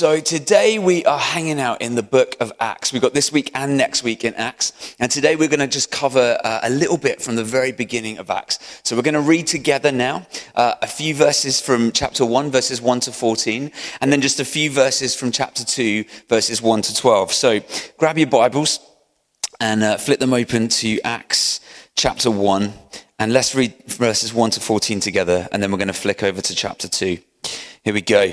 So today we are hanging out in the book of Acts. We've got this week and next week in Acts. And today we're going to just cover uh, a little bit from the very beginning of Acts. So we're going to read together now uh, a few verses from chapter 1, verses 1 to 14, and then just a few verses from chapter 2, verses 1 to 12. So grab your Bibles and uh, flip them open to Acts chapter 1. And let's read verses 1 to 14 together, and then we're going to flick over to chapter 2. Here we go.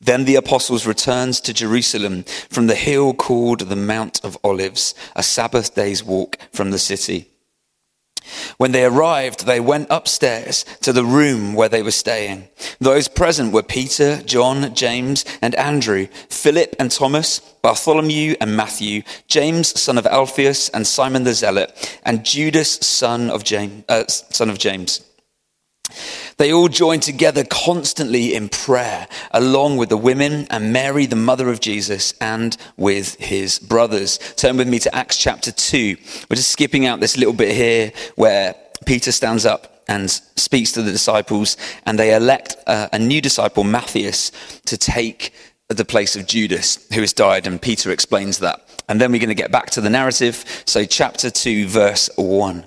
Then the apostles returned to Jerusalem from the hill called the Mount of Olives, a Sabbath day's walk from the city. When they arrived, they went upstairs to the room where they were staying. Those present were Peter, John, James, and Andrew, Philip and Thomas, Bartholomew and Matthew, James, son of Alphaeus, and Simon the Zealot, and Judas, son of James. Uh, son of James. They all joined together constantly in prayer, along with the women and Mary, the mother of Jesus, and with his brothers. Turn with me to Acts chapter 2. We're just skipping out this little bit here where Peter stands up and speaks to the disciples, and they elect a, a new disciple, Matthias, to take the place of Judas, who has died, and Peter explains that. And then we're going to get back to the narrative. So, chapter 2, verse 1.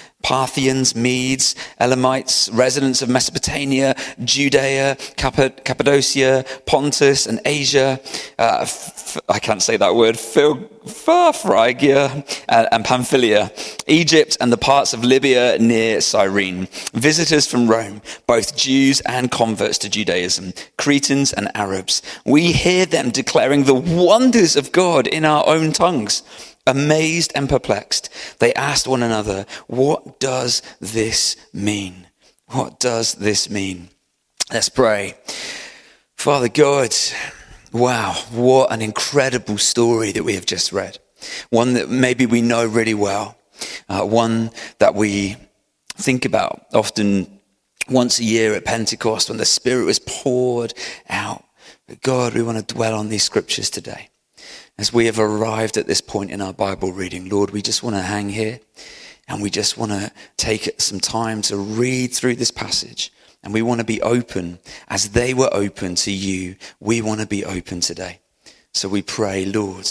Parthians, Medes, Elamites, residents of Mesopotamia, Judea, Cappadocia, Pontus, and Asia. Uh, f- I can't say that word. Phrygia uh, and Pamphylia, Egypt, and the parts of Libya near Cyrene. Visitors from Rome, both Jews and converts to Judaism, Cretans and Arabs. We hear them declaring the wonders of God in our own tongues. Amazed and perplexed, they asked one another, What does this mean? What does this mean? Let's pray. Father God, wow, what an incredible story that we have just read. One that maybe we know really well, uh, one that we think about often once a year at Pentecost when the Spirit was poured out. But God, we want to dwell on these scriptures today as we have arrived at this point in our Bible reading, Lord, we just want to hang here and we just want to take some time to read through this passage and we want to be open as they were open to you. We want to be open today. So we pray, Lord,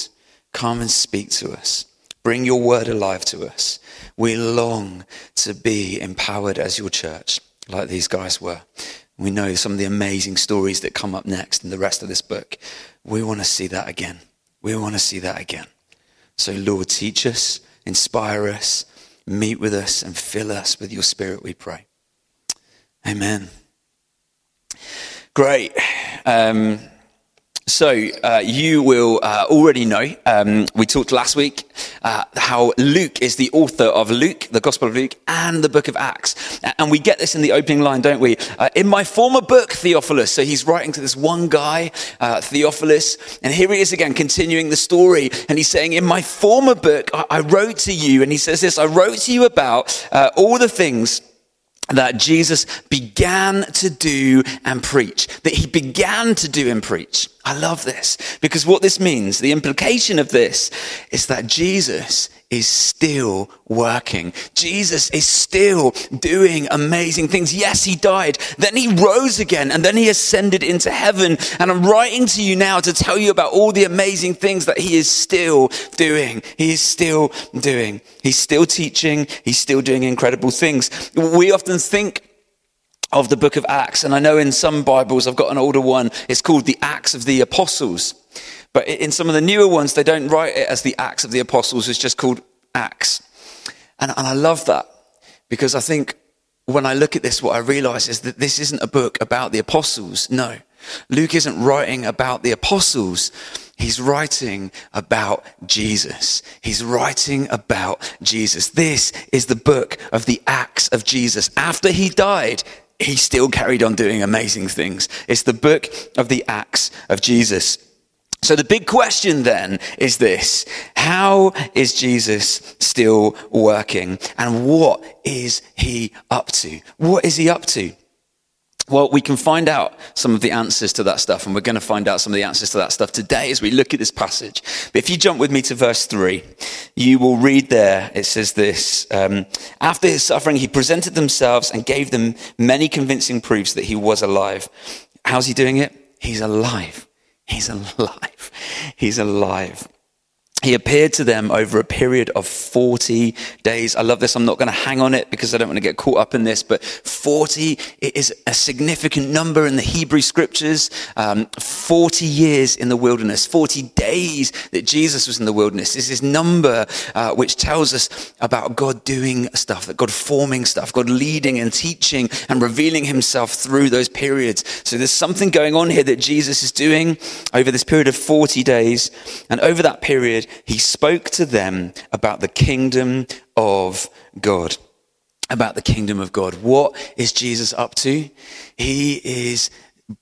come and speak to us. Bring your word alive to us. We long to be empowered as your church, like these guys were. We know some of the amazing stories that come up next in the rest of this book. We want to see that again. We want to see that again. So, Lord, teach us, inspire us, meet with us, and fill us with your spirit, we pray. Amen. Great. Um, so, uh, you will uh, already know, um, we talked last week uh, how Luke is the author of Luke, the Gospel of Luke, and the book of Acts. And we get this in the opening line, don't we? Uh, in my former book, Theophilus. So he's writing to this one guy, uh, Theophilus. And here he is again, continuing the story. And he's saying, In my former book, I, I wrote to you, and he says this I wrote to you about uh, all the things that Jesus began to do and preach, that he began to do and preach. I love this because what this means, the implication of this is that Jesus is still working. Jesus is still doing amazing things. Yes, he died. Then he rose again and then he ascended into heaven. And I'm writing to you now to tell you about all the amazing things that he is still doing. He is still doing. He's still teaching. He's still doing incredible things. We often think of the book of Acts. And I know in some Bibles, I've got an older one, it's called the Acts of the Apostles. But in some of the newer ones, they don't write it as the Acts of the Apostles, it's just called Acts. And, and I love that because I think when I look at this, what I realize is that this isn't a book about the apostles. No. Luke isn't writing about the apostles. He's writing about Jesus. He's writing about Jesus. This is the book of the Acts of Jesus. After he died, he still carried on doing amazing things. It's the book of the Acts of Jesus. So the big question then is this How is Jesus still working? And what is he up to? What is he up to? Well, we can find out some of the answers to that stuff, and we're going to find out some of the answers to that stuff today as we look at this passage. But if you jump with me to verse 3, you will read there, it says this um, After his suffering, he presented themselves and gave them many convincing proofs that he was alive. How's he doing it? He's alive. He's alive. He's alive. He appeared to them over a period of 40 days. I love this. I'm not going to hang on it because I don't want to get caught up in this, but 40 is a significant number in the Hebrew scriptures. Um, 40 years in the wilderness, 40 days that Jesus was in the wilderness. This is number uh, which tells us about God doing stuff, that God forming stuff, God leading and teaching and revealing himself through those periods. So there's something going on here that Jesus is doing over this period of 40 days. And over that period, he spoke to them about the kingdom of God. About the kingdom of God. What is Jesus up to? He is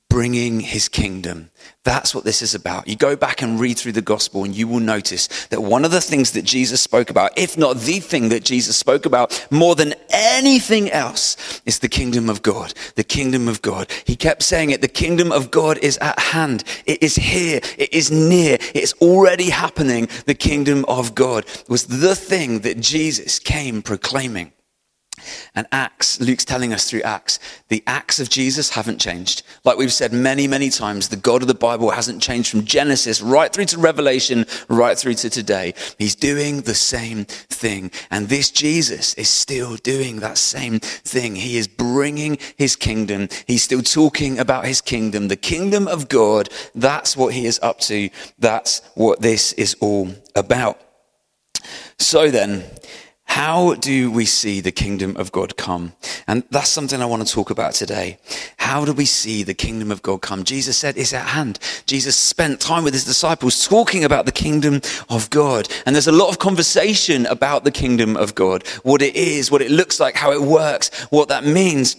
bringing his kingdom. That's what this is about. You go back and read through the gospel and you will notice that one of the things that Jesus spoke about, if not the thing that Jesus spoke about more than anything else, is the kingdom of God. The kingdom of God. He kept saying it. The kingdom of God is at hand. It is here. It is near. It's already happening. The kingdom of God was the thing that Jesus came proclaiming. And Acts, Luke's telling us through Acts, the acts of Jesus haven't changed. Like we've said many, many times, the God of the Bible hasn't changed from Genesis right through to Revelation, right through to today. He's doing the same thing. And this Jesus is still doing that same thing. He is bringing his kingdom. He's still talking about his kingdom, the kingdom of God. That's what he is up to. That's what this is all about. So then, how do we see the kingdom of God come? And that's something I want to talk about today. How do we see the kingdom of God come? Jesus said it's at hand. Jesus spent time with his disciples talking about the kingdom of God. And there's a lot of conversation about the kingdom of God, what it is, what it looks like, how it works, what that means.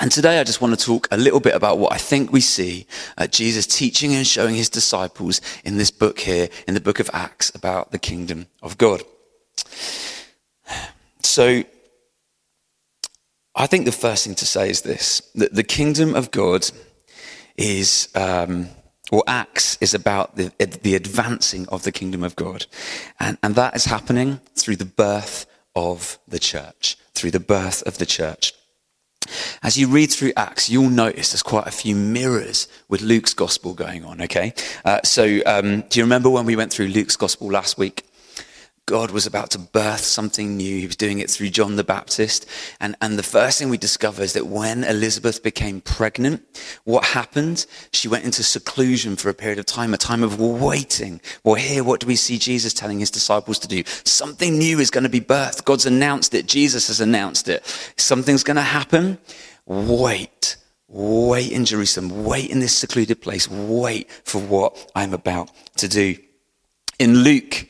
And today I just want to talk a little bit about what I think we see Jesus teaching and showing his disciples in this book here, in the book of Acts, about the kingdom of God. So, I think the first thing to say is this that the kingdom of God is, um, or Acts is about the, the advancing of the kingdom of God. And, and that is happening through the birth of the church, through the birth of the church. As you read through Acts, you'll notice there's quite a few mirrors with Luke's gospel going on, okay? Uh, so, um, do you remember when we went through Luke's gospel last week? God was about to birth something new. He was doing it through John the Baptist. And, and the first thing we discover is that when Elizabeth became pregnant, what happened? She went into seclusion for a period of time, a time of waiting. Well, here, what do we see Jesus telling his disciples to do? Something new is going to be birthed. God's announced it. Jesus has announced it. Something's going to happen. Wait. Wait in Jerusalem. Wait in this secluded place. Wait for what I'm about to do. In Luke,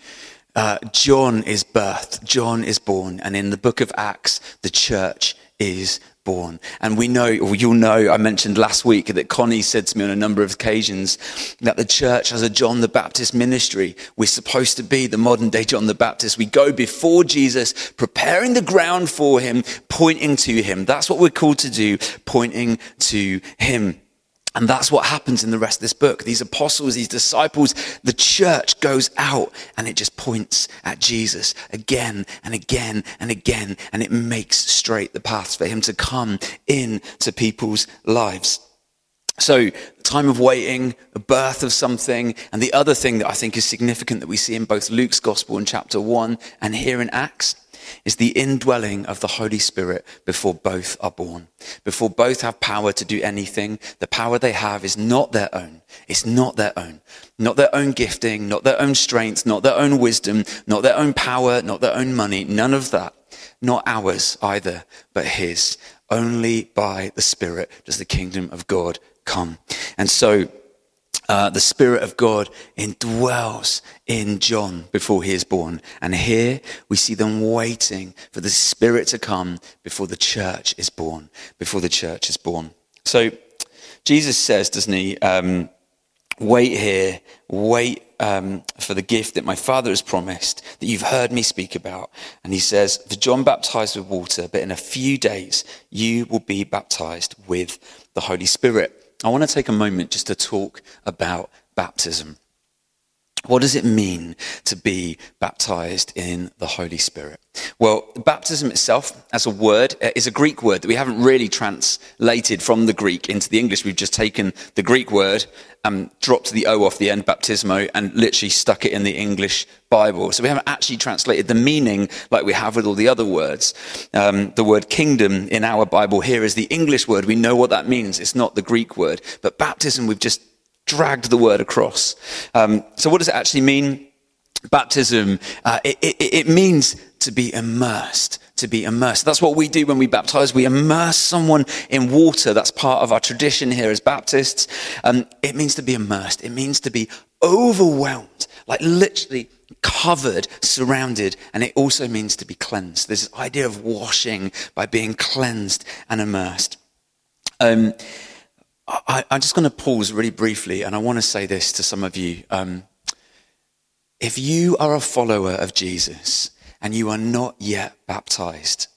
uh, John is birthed, John is born, and in the book of Acts, the church is born. And we know, or you'll know, I mentioned last week that Connie said to me on a number of occasions that the church has a John the Baptist ministry. We're supposed to be the modern day John the Baptist. We go before Jesus, preparing the ground for him, pointing to him. That's what we're called to do, pointing to him. And that's what happens in the rest of this book. These apostles, these disciples, the church goes out and it just points at Jesus again and again and again. And it makes straight the paths for him to come into people's lives. So, time of waiting, the birth of something, and the other thing that I think is significant that we see in both Luke's gospel in chapter one and here in Acts is the indwelling of the Holy Spirit before both are born. Before both have power to do anything, the power they have is not their own. It's not their own. Not their own gifting, not their own strength, not their own wisdom, not their own power, not their own money. None of that. Not ours either, but His. Only by the Spirit does the kingdom of God come. And so, uh, the Spirit of God indwells in John before he is born. And here we see them waiting for the Spirit to come before the church is born, before the church is born. So Jesus says, doesn't he, um, wait here, wait um, for the gift that my Father has promised, that you've heard me speak about. And he says, For John baptized with water, but in a few days you will be baptized with the Holy Spirit. I want to take a moment just to talk about baptism. What does it mean to be baptized in the Holy Spirit? Well, baptism itself, as a word, uh, is a Greek word that we haven't really translated from the Greek into the English. We've just taken the Greek word and dropped the O off the end, baptismo, and literally stuck it in the English Bible. So we haven't actually translated the meaning like we have with all the other words. Um, the word kingdom in our Bible here is the English word. We know what that means. It's not the Greek word. But baptism, we've just dragged the word across. Um, so, what does it actually mean? Baptism, uh, it, it, it means to be immersed to be immersed. That's what we do when we baptize. We immerse someone in water. That's part of our tradition here as Baptists. Um, it means to be immersed. It means to be overwhelmed, like literally covered, surrounded. And it also means to be cleansed. This idea of washing by being cleansed and immersed. Um, I, am just going to pause really briefly, and I want to say this to some of you. Um, if you are a follower of Jesus and you are not yet baptized,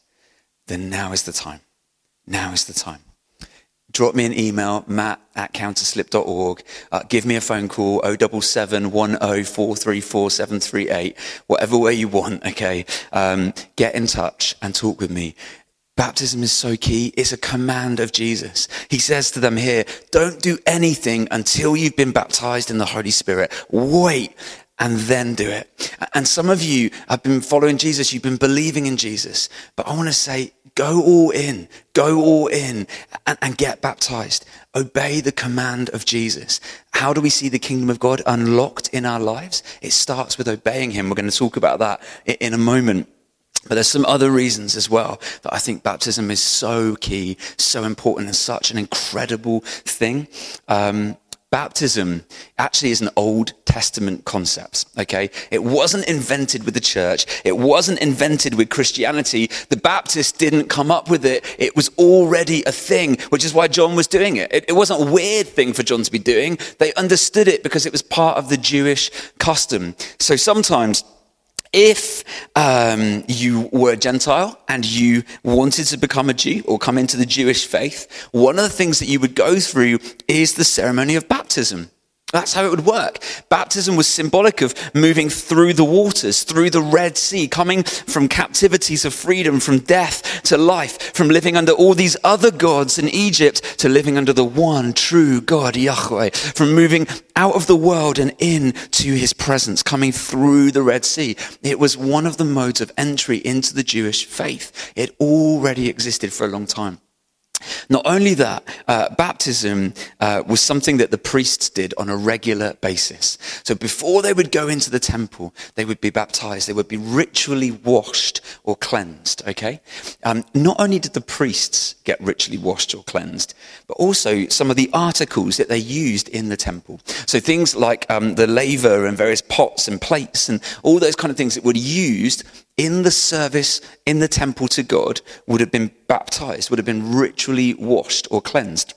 then now is the time. Now is the time. Drop me an email, matt at counterslip.org. Uh, give me a phone call, 077 whatever way you want, okay? Um, get in touch and talk with me. Baptism is so key. It's a command of Jesus. He says to them here, don't do anything until you've been baptized in the Holy Spirit. Wait and then do it. And some of you have been following Jesus. You've been believing in Jesus. But I want to say, go all in, go all in and, and get baptized. Obey the command of Jesus. How do we see the kingdom of God unlocked in our lives? It starts with obeying him. We're going to talk about that in a moment. But there's some other reasons as well that I think baptism is so key, so important, and such an incredible thing. Um, baptism actually is an Old Testament concept, okay? It wasn't invented with the church. It wasn't invented with Christianity. The Baptists didn't come up with it. It was already a thing, which is why John was doing it. It, it wasn't a weird thing for John to be doing. They understood it because it was part of the Jewish custom. So sometimes if um, you were Gentile and you wanted to become a Jew or come into the Jewish faith, one of the things that you would go through is the ceremony of baptism. That's how it would work. Baptism was symbolic of moving through the waters, through the Red Sea, coming from captivity to freedom, from death to life, from living under all these other gods in Egypt to living under the one true God, Yahweh, from moving out of the world and in to his presence, coming through the Red Sea. It was one of the modes of entry into the Jewish faith. It already existed for a long time. Not only that, uh, baptism uh, was something that the priests did on a regular basis. So before they would go into the temple, they would be baptized. They would be ritually washed or cleansed. Okay. Um, not only did the priests get ritually washed or cleansed, but also some of the articles that they used in the temple. So things like um, the laver and various pots and plates and all those kind of things that were used in the service in the temple to God would have been baptized, would have been ritually washed or cleansed.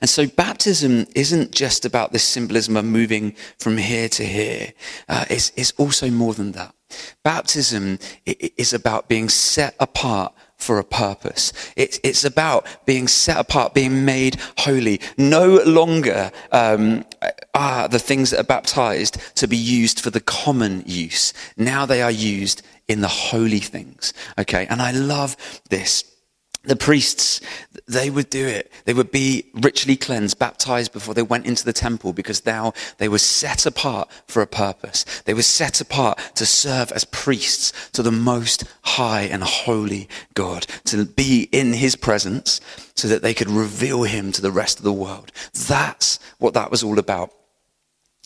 And so baptism isn't just about this symbolism of moving from here to here. Uh, it's, it's also more than that. Baptism is about being set apart for a purpose. It's, it's about being set apart, being made holy. No longer um, are the things that are baptized to be used for the common use. Now they are used in the holy things. Okay. And I love this the priests, they would do it. They would be ritually cleansed, baptized before they went into the temple because now they were set apart for a purpose. They were set apart to serve as priests to the most high and holy God, to be in his presence so that they could reveal him to the rest of the world. That's what that was all about.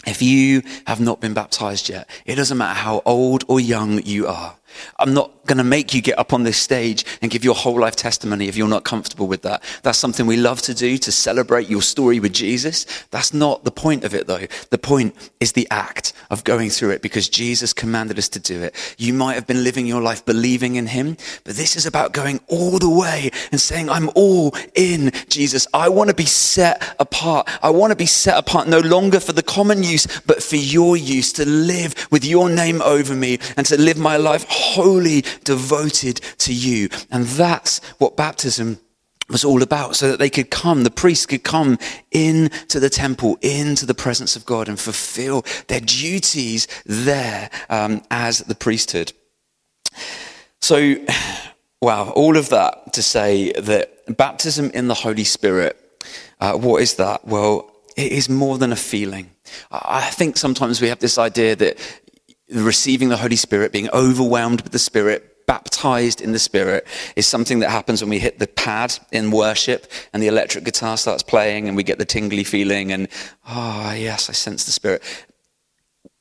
If you have not been baptized yet, it doesn't matter how old or young you are. I'm not going to make you get up on this stage and give your whole life testimony if you're not comfortable with that. That's something we love to do to celebrate your story with Jesus. That's not the point of it though. The point is the act of going through it because Jesus commanded us to do it. You might have been living your life believing in him, but this is about going all the way and saying, I'm all in Jesus. I want to be set apart. I want to be set apart no longer for the common use, but for your use to live with your name over me and to live my life wholly devoted to you. And that's what baptism was all about so that they could come, the priests could come into the temple, into the presence of God and fulfill their duties there um, as the priesthood. So, wow, all of that to say that baptism in the Holy Spirit, uh, what is that? Well, it is more than a feeling. I think sometimes we have this idea that receiving the Holy Spirit, being overwhelmed with the Spirit, baptized in the Spirit, is something that happens when we hit the pad in worship and the electric guitar starts playing and we get the tingly feeling and, oh, yes, I sense the Spirit.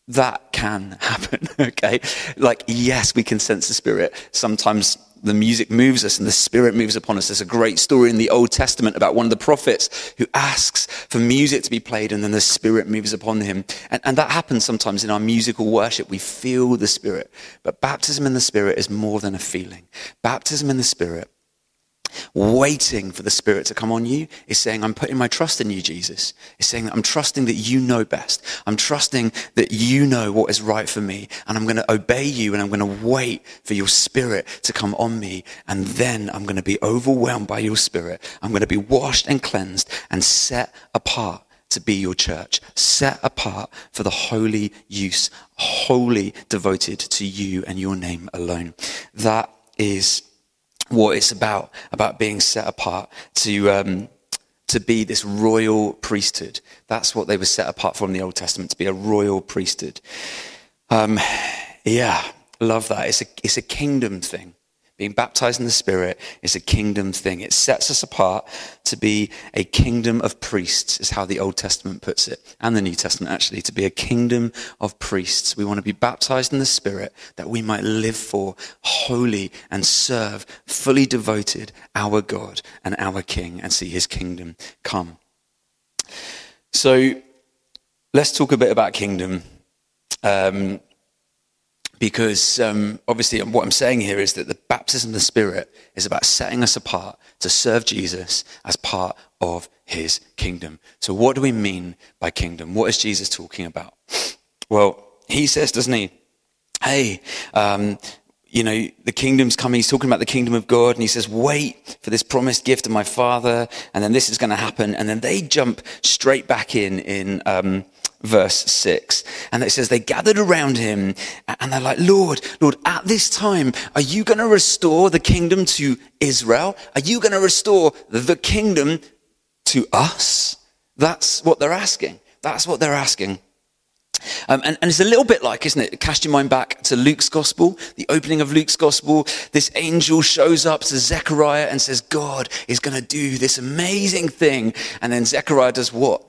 That can happen, okay? Like, yes, we can sense the Spirit. Sometimes the music moves us and the spirit moves upon us. There's a great story in the Old Testament about one of the prophets who asks for music to be played and then the spirit moves upon him. And, and that happens sometimes in our musical worship. We feel the spirit. But baptism in the spirit is more than a feeling. Baptism in the spirit waiting for the Spirit to come on you is saying, I'm putting my trust in you, Jesus. It's saying that I'm trusting that you know best. I'm trusting that you know what is right for me. And I'm going to obey you and I'm going to wait for your Spirit to come on me. And then I'm going to be overwhelmed by your Spirit. I'm going to be washed and cleansed and set apart to be your church, set apart for the holy use, wholly devoted to you and your name alone. That is what it's about, about being set apart to, um, to be this royal priesthood. That's what they were set apart from the Old Testament, to be a royal priesthood. Um, yeah, love that. It's a, it's a kingdom thing. Being baptized in the Spirit is a kingdom thing. It sets us apart to be a kingdom of priests, is how the Old Testament puts it, and the New Testament actually, to be a kingdom of priests. We want to be baptized in the Spirit that we might live for, holy, and serve, fully devoted, our God and our King, and see his kingdom come. So let's talk a bit about kingdom. Um, because um, obviously what I'm saying here is that the baptism of the Spirit is about setting us apart to serve Jesus as part of his kingdom. So, what do we mean by kingdom? What is Jesus talking about? Well, he says, doesn't he? Hey, um, you know, the kingdom's coming. He's talking about the kingdom of God and he says, wait for this promised gift of my father. And then this is going to happen. And then they jump straight back in, in, um, verse 6. And it says, They gathered around him and they're like, Lord, Lord, at this time, are you going to restore the kingdom to Israel? Are you going to restore the kingdom to us? That's what they're asking. That's what they're asking. Um, and, and, it's a little bit like, isn't it? Cast your mind back to Luke's gospel, the opening of Luke's gospel. This angel shows up to Zechariah and says, God is going to do this amazing thing. And then Zechariah does what?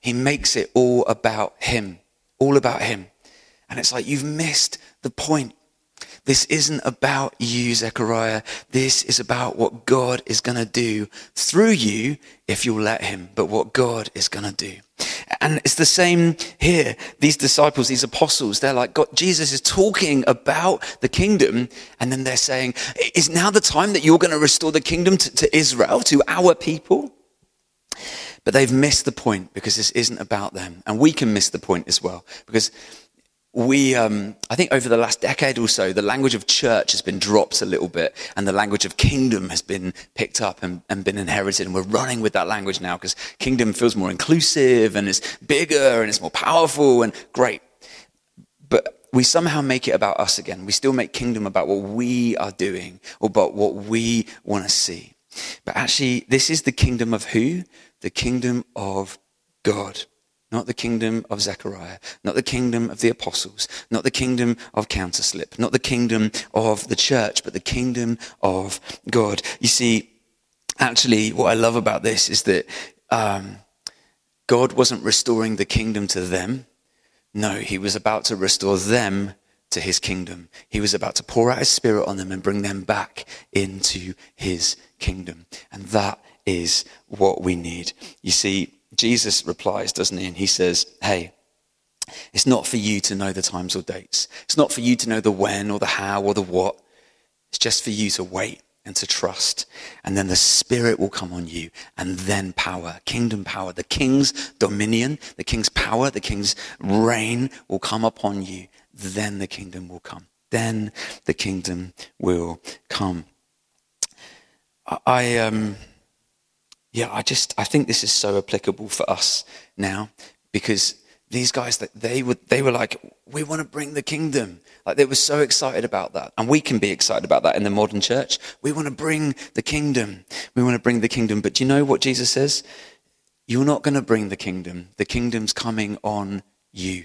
He makes it all about him, all about him. And it's like, you've missed the point. This isn't about you, Zechariah. This is about what God is going to do through you if you'll let him, but what God is going to do. And it's the same here. These disciples, these apostles, they're like, God, Jesus is talking about the kingdom. And then they're saying, is now the time that you're going to restore the kingdom to, to Israel, to our people? But they've missed the point because this isn't about them. And we can miss the point as well because we, um, I think over the last decade or so, the language of church has been dropped a little bit and the language of kingdom has been picked up and, and been inherited. And we're running with that language now because kingdom feels more inclusive and it's bigger and it's more powerful and great. But we somehow make it about us again. We still make kingdom about what we are doing or about what we want to see. But actually, this is the kingdom of who? The kingdom of God not the kingdom of Zechariah, not the kingdom of the apostles, not the kingdom of counterslip, not the kingdom of the church, but the kingdom of God. You see, actually, what I love about this is that um, God wasn't restoring the kingdom to them. No, he was about to restore them to his kingdom. He was about to pour out his spirit on them and bring them back into his kingdom. And that is what we need. You see, Jesus replies, doesn't he? And he says, Hey, it's not for you to know the times or dates. It's not for you to know the when or the how or the what. It's just for you to wait and to trust. And then the Spirit will come on you. And then power, kingdom power, the king's dominion, the king's power, the king's reign will come upon you. Then the kingdom will come. Then the kingdom will come. I, um, yeah, I just I think this is so applicable for us now because these guys that they were they were like we want to bring the kingdom. Like they were so excited about that. And we can be excited about that in the modern church. We want to bring the kingdom. We want to bring the kingdom. But do you know what jesus says? You're not going to bring the kingdom. The kingdom's coming on you.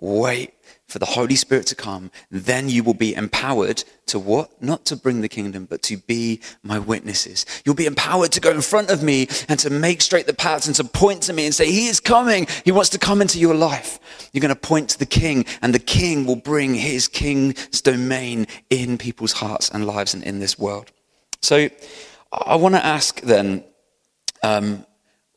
Wait for the Holy Spirit to come, then you will be empowered to what? Not to bring the kingdom, but to be my witnesses. You'll be empowered to go in front of me and to make straight the paths and to point to me and say, He is coming. He wants to come into your life. You're going to point to the king, and the king will bring his king's domain in people's hearts and lives and in this world. So I want to ask then, um,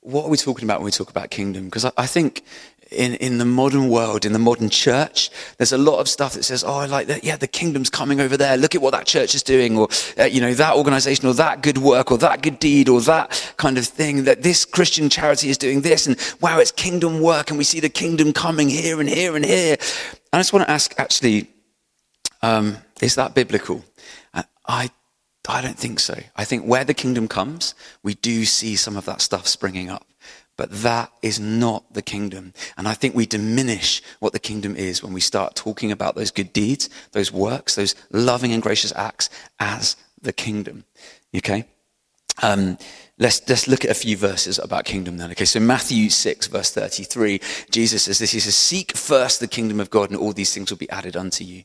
what are we talking about when we talk about kingdom? Because I, I think in, in the modern world, in the modern church, there's a lot of stuff that says, oh, I like that. Yeah, the kingdom's coming over there. Look at what that church is doing, or, uh, you know, that organization, or that good work, or that good deed, or that kind of thing. That this Christian charity is doing this, and wow, it's kingdom work, and we see the kingdom coming here and here and here. I just want to ask, actually, um, is that biblical? Uh, I, I don't think so. I think where the kingdom comes, we do see some of that stuff springing up. But that is not the kingdom. And I think we diminish what the kingdom is when we start talking about those good deeds, those works, those loving and gracious acts as the kingdom. Okay? Um, let's, let's look at a few verses about kingdom then. Okay, so Matthew 6, verse 33, Jesus says this He says, Seek first the kingdom of God, and all these things will be added unto you.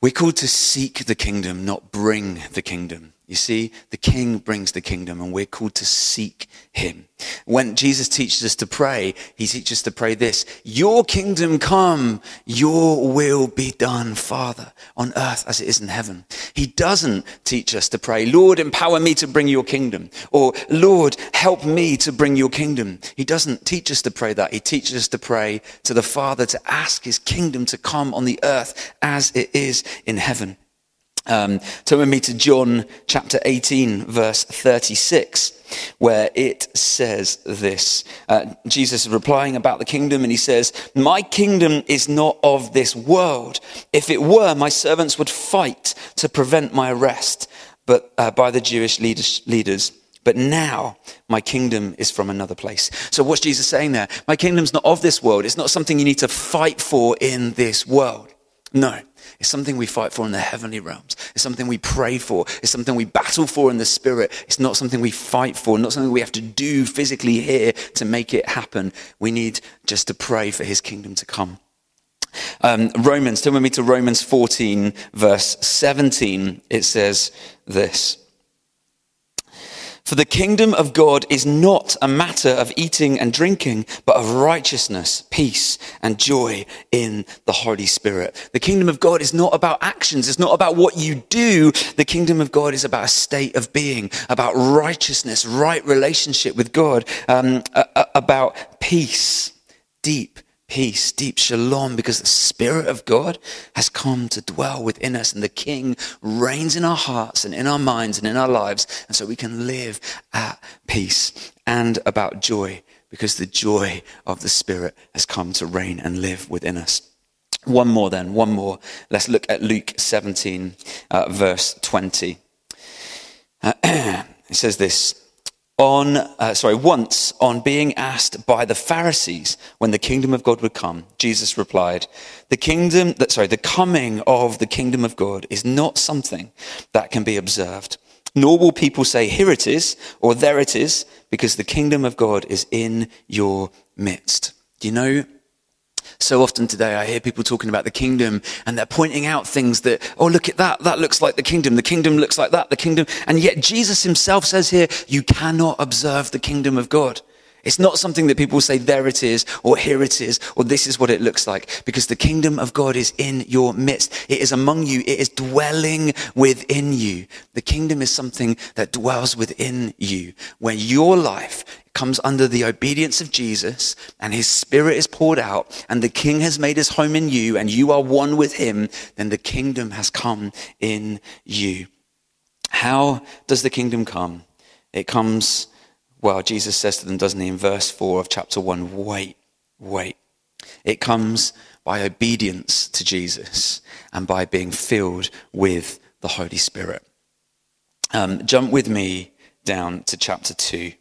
We're called to seek the kingdom, not bring the kingdom. You see, the king brings the kingdom and we're called to seek him. When Jesus teaches us to pray, he teaches us to pray this, your kingdom come, your will be done, Father, on earth as it is in heaven. He doesn't teach us to pray, Lord, empower me to bring your kingdom, or Lord, help me to bring your kingdom. He doesn't teach us to pray that. He teaches us to pray to the Father to ask his kingdom to come on the earth as it is in heaven. Um, turn with me to John chapter 18, verse 36, where it says this. Uh, Jesus is replying about the kingdom, and he says, My kingdom is not of this world. If it were, my servants would fight to prevent my arrest but, uh, by the Jewish leaders, leaders. But now my kingdom is from another place. So, what's Jesus saying there? My kingdom's not of this world. It's not something you need to fight for in this world. No. It's something we fight for in the heavenly realms. It's something we pray for. It's something we battle for in the spirit. It's not something we fight for, not something we have to do physically here to make it happen. We need just to pray for his kingdom to come. Um, Romans, turn with me to Romans 14, verse 17. It says this. For the kingdom of God is not a matter of eating and drinking, but of righteousness, peace, and joy in the Holy Spirit. The kingdom of God is not about actions. It's not about what you do. The kingdom of God is about a state of being, about righteousness, right relationship with God, um, about peace, deep peace, deep shalom, because the Spirit of God has come to dwell within us, and the King reigns in our hearts and in our minds and in our lives, and so we can live at peace and about joy, because the joy of the Spirit has come to reign and live within us. One more, then, one more. Let's look at Luke 17, uh, verse 20. Uh, it says this on, uh, sorry, once on being asked by the Pharisees when the kingdom of God would come, Jesus replied, the kingdom, that, sorry, the coming of the kingdom of God is not something that can be observed. Nor will people say, here it is, or there it is, because the kingdom of God is in your midst. Do you know so often today, I hear people talking about the kingdom and they're pointing out things that, oh, look at that. That looks like the kingdom. The kingdom looks like that. The kingdom. And yet Jesus himself says here, you cannot observe the kingdom of God. It's not something that people say, there it is, or here it is, or this is what it looks like, because the kingdom of God is in your midst. It is among you. It is dwelling within you. The kingdom is something that dwells within you, where your life comes under the obedience of Jesus and his spirit is poured out and the king has made his home in you and you are one with him, then the kingdom has come in you. How does the kingdom come? It comes, well, Jesus says to them, doesn't he, in verse 4 of chapter 1, wait, wait. It comes by obedience to Jesus and by being filled with the Holy Spirit. Um, jump with me down to chapter 2.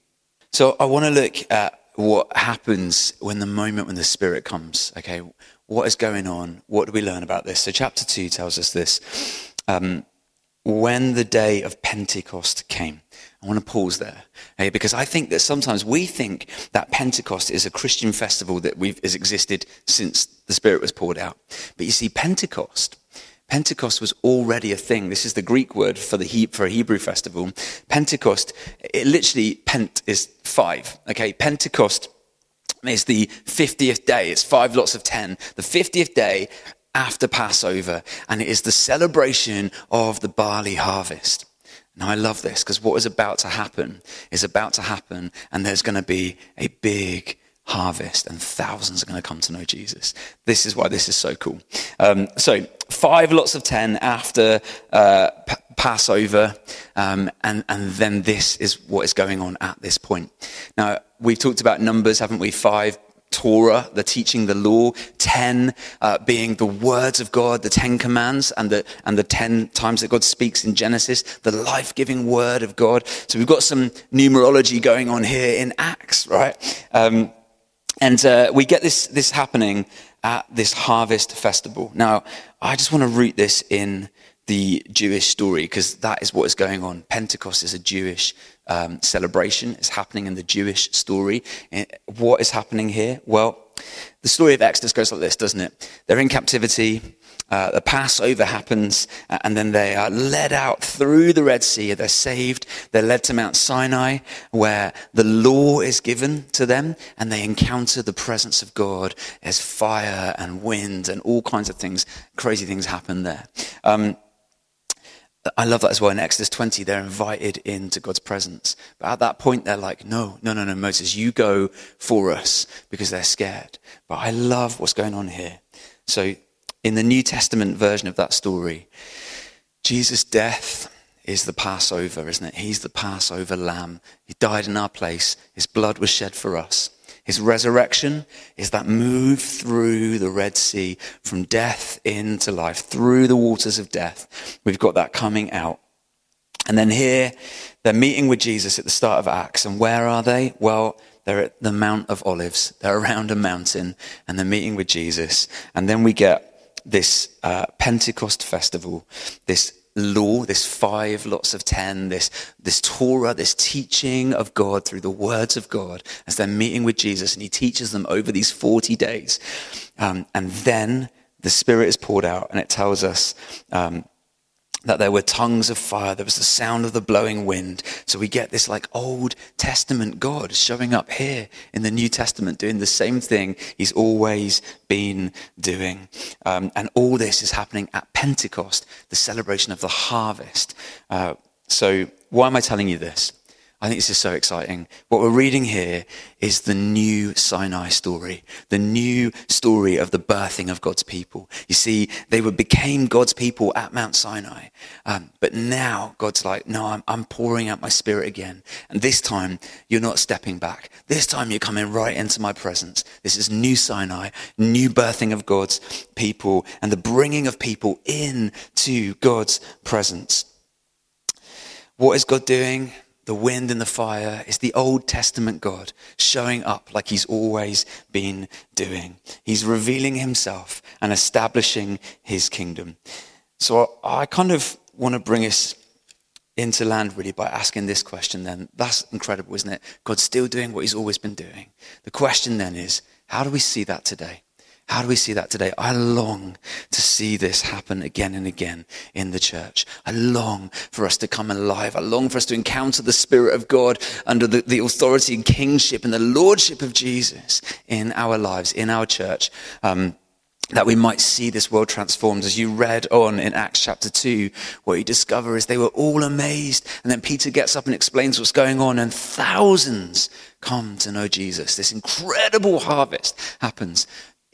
So I want to look at what happens when the moment when the Spirit comes. Okay, what is going on? What do we learn about this? So chapter 2 tells us this. Um, when the day of Pentecost came. I want to pause there because I think that sometimes we think that Pentecost is a Christian festival that has existed since the Spirit was poured out. But you see, Pentecost Pentecost was already a thing. This is the Greek word for the he- for a Hebrew festival. Pentecost, it literally pent is five. Okay, Pentecost is the 50th day. It's five lots of 10. The 50th day after Passover, and it is the celebration of the barley harvest. Now, I love this because what is about to happen is about to happen, and there's going to be a big harvest, and thousands are going to come to know Jesus. This is why this is so cool. Um, so, five lots of ten after uh, P- Passover, um, and, and then this is what is going on at this point. Now, we've talked about numbers, haven't we? Five Torah, the teaching, the law, ten uh, being the words of God, the ten commands, and the and the ten times that God speaks in Genesis, the life-giving word of God. So we've got some numerology going on here in Acts, right? Um, and uh, we get this, this happening at this harvest festival. Now, I just want to root this in the Jewish story because that is what is going on. Pentecost is a Jewish um, celebration. It's happening in the Jewish story. Eh, what is happening here? Well, the story of Exodus goes like this, doesn't it? They're in captivity. Uh, the Passover happens, and then they are led out through the Red Sea. They're saved. They're led to Mount Sinai, where the law is given to them, and they encounter the presence of God as fire and wind and all kinds of things. Crazy things happen there. Um, I love that as well. In Exodus 20, they're invited into God's presence. But at that point, they're like, no, no, no, no, Moses, you go for us because they're scared. But I love what's going on here. So in the New Testament version of that story, Jesus' death is the Passover, isn't it? He's the Passover lamb. He died in our place. His blood was shed for us. His resurrection is that move through the Red Sea from death into life, through the waters of death. We've got that coming out. And then here, they're meeting with Jesus at the start of Acts. And where are they? Well, they're at the Mount of Olives. They're around a mountain and they're meeting with Jesus. And then we get this uh, Pentecost festival, this law, this five lots of ten, this, this Torah, this teaching of God through the words of God as they're meeting with Jesus and he teaches them over these 40 days. Um, and then the Spirit is poured out and it tells us um, that there were tongues of fire, there was the sound of the blowing wind. So we get this like Old Testament God showing up here in the New Testament, doing the same thing he's always been doing. Um, and all this is happening at Pentecost, the celebration of the harvest. Uh, so why am I telling you this? I think this is so exciting. What we're reading here is the new Sinai story, the new story of the birthing of God's people. You see, they were, became God's people at Mount Sinai. Um, but now God's like, no, I'm, I'm pouring out my spirit again. And this time you're not stepping back. This time you're coming right into my presence. This is new Sinai, new birthing of God's people and the bringing of people into God's presence. What is God doing? The wind and the fire is the Old Testament God showing up like he's always been doing. He's revealing himself and establishing his kingdom. So I kind of want to bring us into land really by asking this question then. That's incredible, isn't it? God's still doing what he's always been doing. The question then is, how do we see that today? How do we see that today? I long to see this happen again and again in the church. I long for us to come alive. I long for us to encounter the Spirit of God under the, the authority and kingship and the lordship of Jesus in our lives, in our church. Um, that we might see this world transformed. As you read on in Acts chapter 2, what you discover is they were all amazed. And then Peter gets up and explains what's going on, and thousands come to know Jesus. This incredible harvest happens.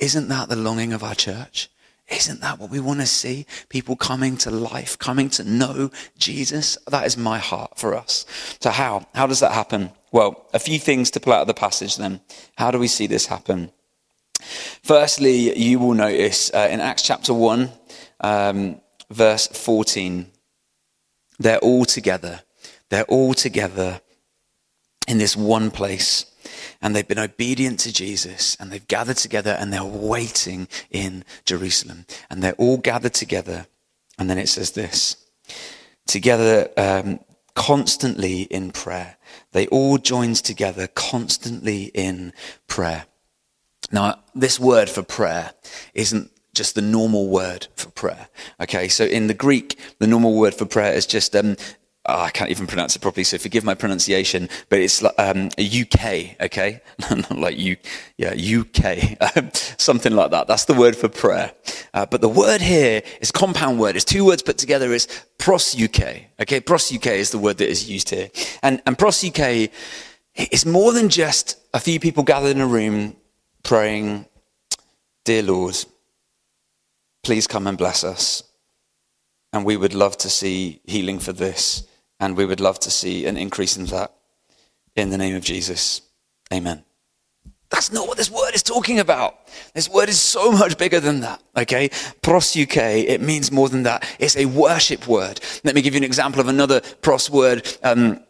Isn't that the longing of our church? Isn't that what we want to see? People coming to life, coming to know Jesus? That is my heart for us. So, how? How does that happen? Well, a few things to pull out of the passage then. How do we see this happen? Firstly, you will notice uh, in Acts chapter 1, um, verse 14, they're all together. They're all together in this one place and they've been obedient to Jesus and they've gathered together and they're waiting in Jerusalem. And they're all gathered together. And then it says this together um, constantly in prayer. They all joined together constantly in prayer. Now, this word for prayer isn't just the normal word for prayer. Okay, so in the Greek, the normal word for prayer is just um, Oh, I can't even pronounce it properly, so forgive my pronunciation, but it's um, UK, okay? Not like you, yeah, UK, um, something like that. That's the word for prayer. Uh, but the word here is compound word. It's two words put together. It's pros UK, okay? Pros UK is the word that is used here. And, and pros UK is more than just a few people gathered in a room praying, Dear Lord, please come and bless us. And we would love to see healing for this and we would love to see an increase in that in the name of Jesus. Amen. That's not what this word is talking about. This word is so much bigger than that. Okay? Proseuche, it means more than that. It's a worship word. Let me give you an example of another pros word. Um,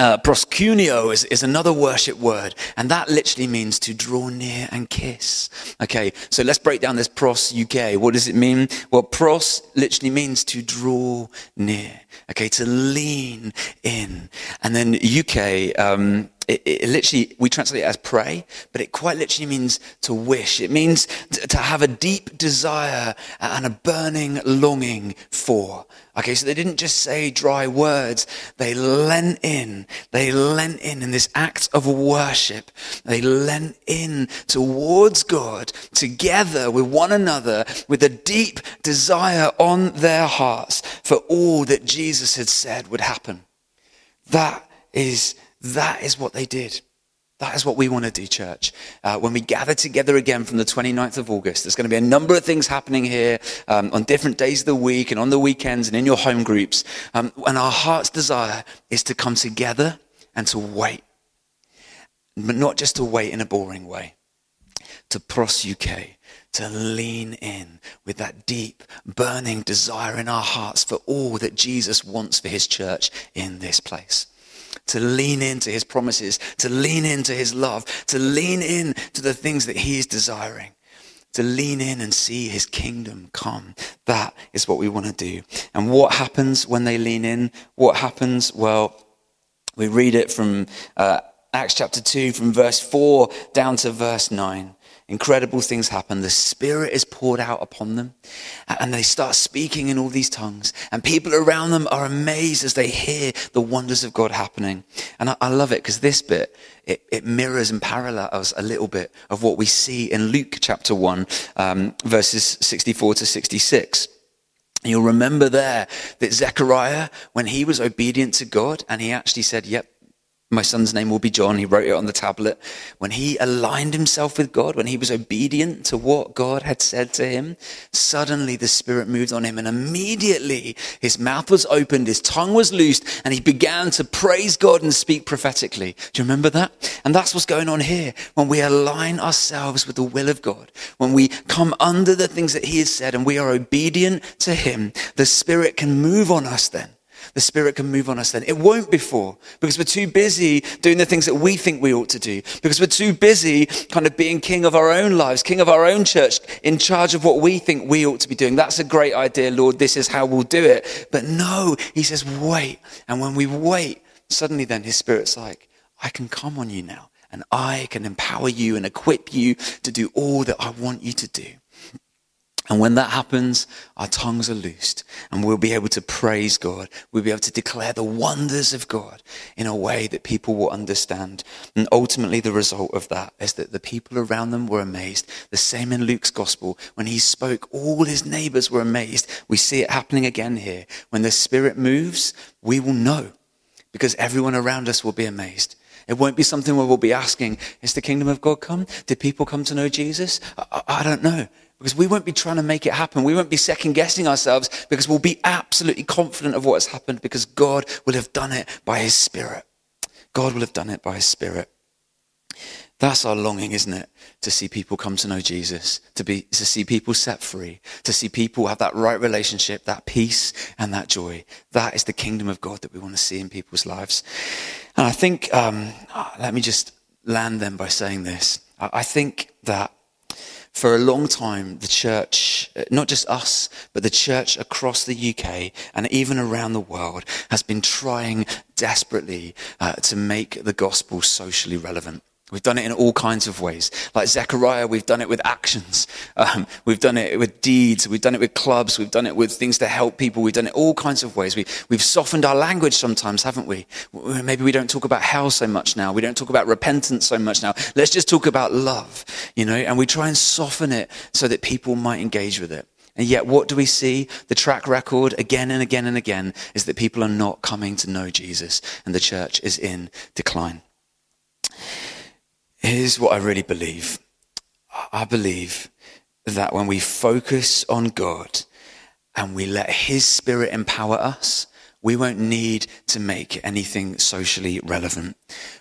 uh, proskuneo is, is another worship word, and that literally means to draw near and kiss. Okay, so let's break down this pros UK. What does it mean? Well, pros literally means to draw near. Okay, to lean in. And then UK, um, it, it, literally, we translate it as pray, but it quite literally means to wish. It means to have a deep desire and a burning longing for. Okay, so they didn't just say dry words. They lent in. They lent in in this act of worship. They lent in towards God together with one another with a deep desire on their hearts for all that Jesus had said would happen. That is that is what they did. That is what we want to do, church. Uh, when we gather together again from the 29th of August, there's going to be a number of things happening here um, on different days of the week and on the weekends and in your home groups. Um, and our heart's desire is to come together and to wait. But not just to wait in a boring way, to Pros UK, to lean in with that deep, burning desire in our hearts for all that Jesus wants for his church in this place to lean into his promises, to lean into his love, to lean in to the things that he is desiring, to lean in and see his kingdom come. That is what we want to do. And what happens when they lean in? What happens? Well, we read it from uh, Acts chapter 2, from verse 4 down to verse 9 incredible things happen. The Spirit is poured out upon them, and they start speaking in all these tongues. And people around them are amazed as they hear the wonders of God happening. And I, I love it because this bit, it, it, mirrors and parallels a little bit of what we see in Luke chapter 1, um, verses 64 to 66. You'll remember there that Zechariah, when he was obedient to God and he actually said, Yep, my son's name will be John. He wrote it on the tablet. When he aligned himself with God, when he was obedient to what God had said to him, suddenly the Spirit moved on him and immediately his mouth was opened, his tongue was loosed, and he began to praise God and speak prophetically. Do you remember that? And that's what's going on here. When we align ourselves with the will of God, when we come under the things that he has said and we are obedient to him, the Spirit can move on us then the Spirit can move on us then. It won't before because we're too busy doing the things that we think we ought to do, because we're too busy kind of being king of our own lives, king of our own church, in charge of what we think we ought to be doing. That's a great idea, Lord. This is how we'll do it. But no, He says, wait. And when we wait, suddenly then His Spirit's like, I can come on you now and I can empower you and equip you to do all that I want you to do. And when that happens, our tongues are loosed and we'll be able to praise God. We'll be able to declare the wonders of God in a way that people will understand. And ultimately, the result of that is that the people around them were amazed. The same in Luke's gospel. When he spoke, all his neighbors were amazed. We see it happening again here. When the Spirit moves, we will know because everyone around us will be amazed. It won't be something where we'll be asking, is the kingdom of God come? Did people come to know Jesus? I, I don't know. Because we won't be trying to make it happen. We won't be second guessing ourselves because we'll be absolutely confident of what has happened because God will have done it by his spirit. God will have done it by his spirit. That's our longing, isn't it? To see people come to know Jesus, to be, to see people set free, to see people have that right relationship, that peace and that joy. That is the kingdom of God that we want to see in people's lives. And I think, um, let me just land then by saying this. I think that for a long time, the church, not just us, but the church across the UK and even around the world has been trying desperately uh, to make the gospel socially relevant. We've done it in all kinds of ways. Like Zechariah, we've done it with actions. Um, we've done it with deeds. We've done it with clubs. We've done it with things to help people. We've done it all kinds of ways. We, we've softened our language sometimes, haven't we? Maybe we don't talk about hell so much now. We don't talk about repentance so much now. Let's just talk about love, you know, and we try and soften it so that people might engage with it. And yet, what do we see? The track record again and again and again is that people are not coming to know Jesus and the church is in decline. Here's what I really believe I believe that when we focus on God and we let His Spirit empower us, we won't need to make anything socially relevant.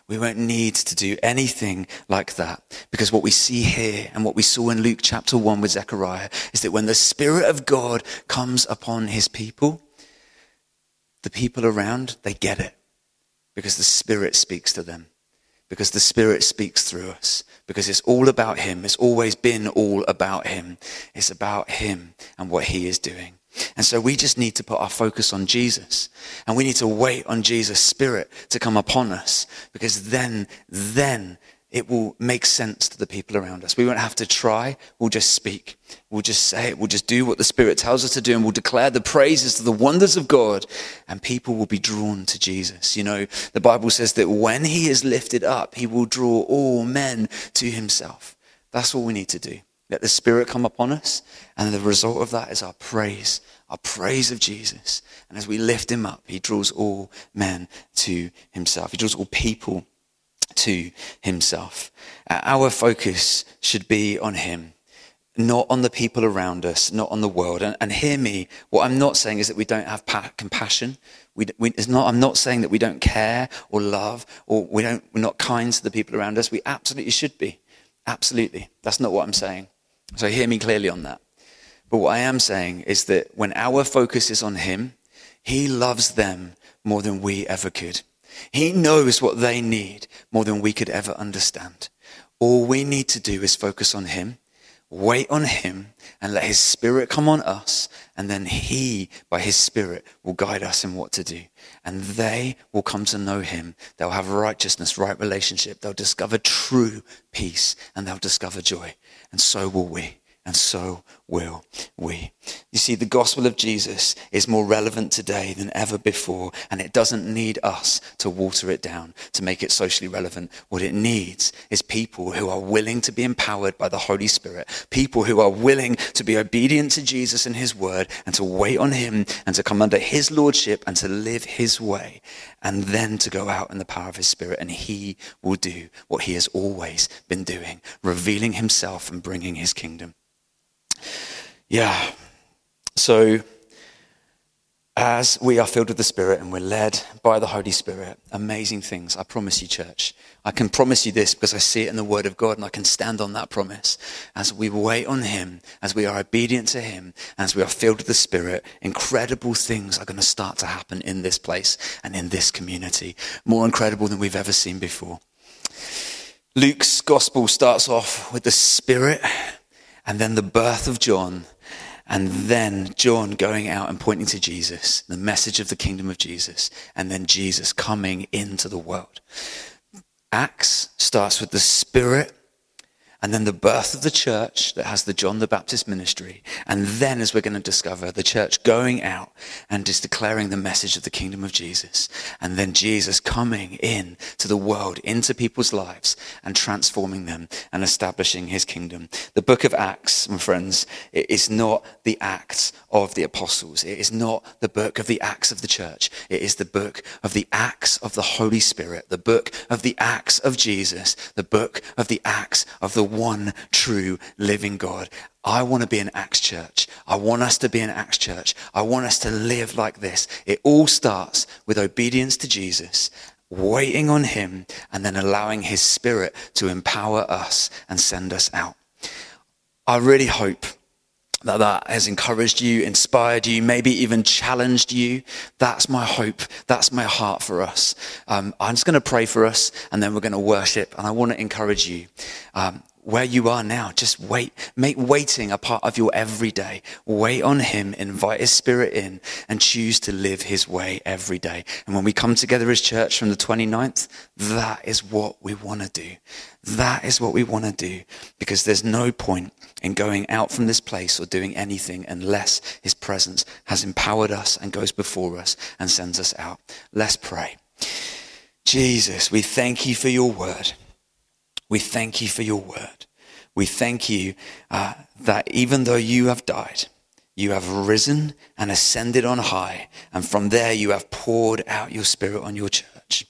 We won't need to do anything like that. Because what we see here and what we saw in Luke chapter 1 with Zechariah is that when the Spirit of God comes upon His people, the people around, they get it. Because the Spirit speaks to them because the Spirit speaks through us, because it's all about Him. It's always been all about Him. It's about Him and what He is doing. And so we just need to put our focus on Jesus and we need to wait on Jesus' Spirit to come upon us because then, then it will make sense to the people around us. We won't have to try. We'll just speak. We'll just say it. We'll just do what the Spirit tells us to do and we'll declare the praises to the wonders of God and people will be drawn to Jesus. You know, the Bible says that when he is lifted up, he will draw all men to himself. That's all we need to do. Let the Spirit come upon us and the result of that is our praise, our praise of Jesus. And as we lift him up, he draws all men to himself. He draws all people to himself. Uh, our focus should be on him, not on the people around us, not on the world. And, and hear me, what I'm not saying is that we don't have pa- compassion. We, we, not, I'm not saying that we don't care or love or we don't, we're not kind to the people around us. We absolutely should be. Absolutely. That's not what I'm saying. So hear me clearly on that. But what I am saying is that when our focus is on Him, He loves them more than we ever could. He knows what they need more than we could ever understand. All we need to do is focus on Him, wait on Him, and let His Spirit come on us. And then He, by His Spirit, will guide us in what to do. And they will come to know Him. They'll have righteousness, right relationship. They'll discover true peace, and they'll discover joy. And so will we and so will we. You see, the gospel of Jesus is more relevant today than ever before, and it doesn't need us to water it down to make it socially relevant. What it needs is people who are willing to be empowered by the Holy Spirit, people who are willing to be obedient to Jesus and his word, and to wait on him, and to come under his lordship, and to live his way, and then to go out in the power of his spirit, and he will do what he has always been doing, revealing himself and bringing his kingdom. Yeah. So, as we are filled with the Spirit and we're led by the Holy Spirit, amazing things. I promise you, church. I can promise you this because I see it in the Word of God and I can stand on that promise. As we wait on Him, as we are obedient to Him, as we are filled with the Spirit, incredible things are going to start to happen in this place and in this community. More incredible than we've ever seen before. Luke's Gospel starts off with the Spirit and then the birth of John, and then John going out and pointing to Jesus, the message of the kingdom of Jesus, and then Jesus coming into the world. Acts starts with the Spirit and then the birth of the church that has the John the Baptist ministry. And then, as we're going to discover, the church going out and just declaring the message of the kingdom of Jesus. And then Jesus coming in to the world, into people's lives and transforming them and establishing his kingdom. The book of Acts, my friends, it is not the Acts of the apostles. It is not the book of the Acts of the church. It is the book of the Acts of the Holy Spirit, the book of the Acts of Jesus, the book of the Acts of the one true living God. I want to be an Acts church. I want us to be an Acts church. I want us to live like this. It all starts with obedience to Jesus, waiting on him, and then allowing his spirit to empower us and send us out. I really hope that that has encouraged you, inspired you, maybe even challenged you. That's my hope. That's my heart for us. Um, I'm just going to pray for us and then we're going to worship. And I want to encourage you. Um, where you are now. Just wait. Make waiting a part of your everyday. Wait on Him, invite His Spirit in, and choose to live His way every day. And when we come together as church from the 29th, that is what we want to do. That is what we want to do because there's no point in going out from this place or doing anything unless His presence has empowered us and goes before us and sends us out. Let's pray. Jesus, we thank you for your word. We thank you for your word. We thank you uh, that even though you have died, you have risen and ascended on high, and from there you have poured out your spirit on your church.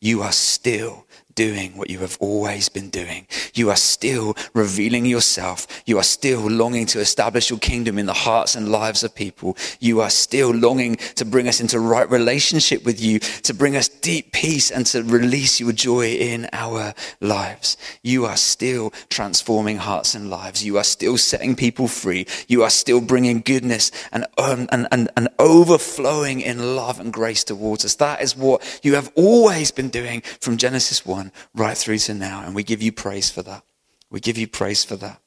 You are still doing what you have always been doing. You are still revealing yourself. You are still longing to establish your kingdom in the hearts and lives of people. You are still longing to bring us into right relationship with you, to bring us deep peace and to release your joy in our lives. You are still transforming hearts and lives. You are still setting people free. You are still bringing goodness and, um, and, and, and overflowing in love and grace towards us. That is what you have always been doing from Genesis 1 right through to now. And we give you praise for that. We give you praise for that.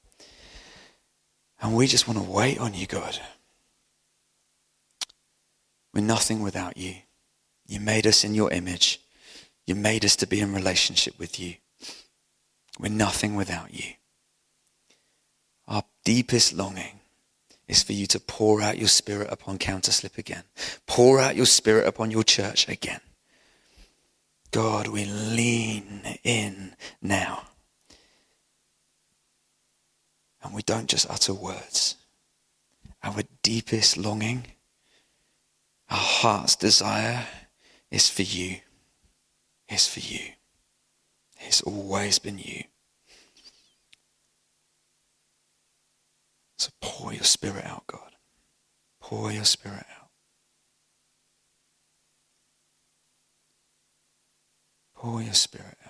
And we just want to wait on you, God. We're nothing without you. You made us in your image. You made us to be in relationship with you. We're nothing without you. Our deepest longing is for you to pour out your spirit upon Counterslip again. Pour out your spirit upon your church again. God, we lean in now. And we don't just utter words. Our deepest longing, our heart's desire is for you, is for you. It's always been you. So pour your spirit out, God. Pour your spirit out. Your spirit.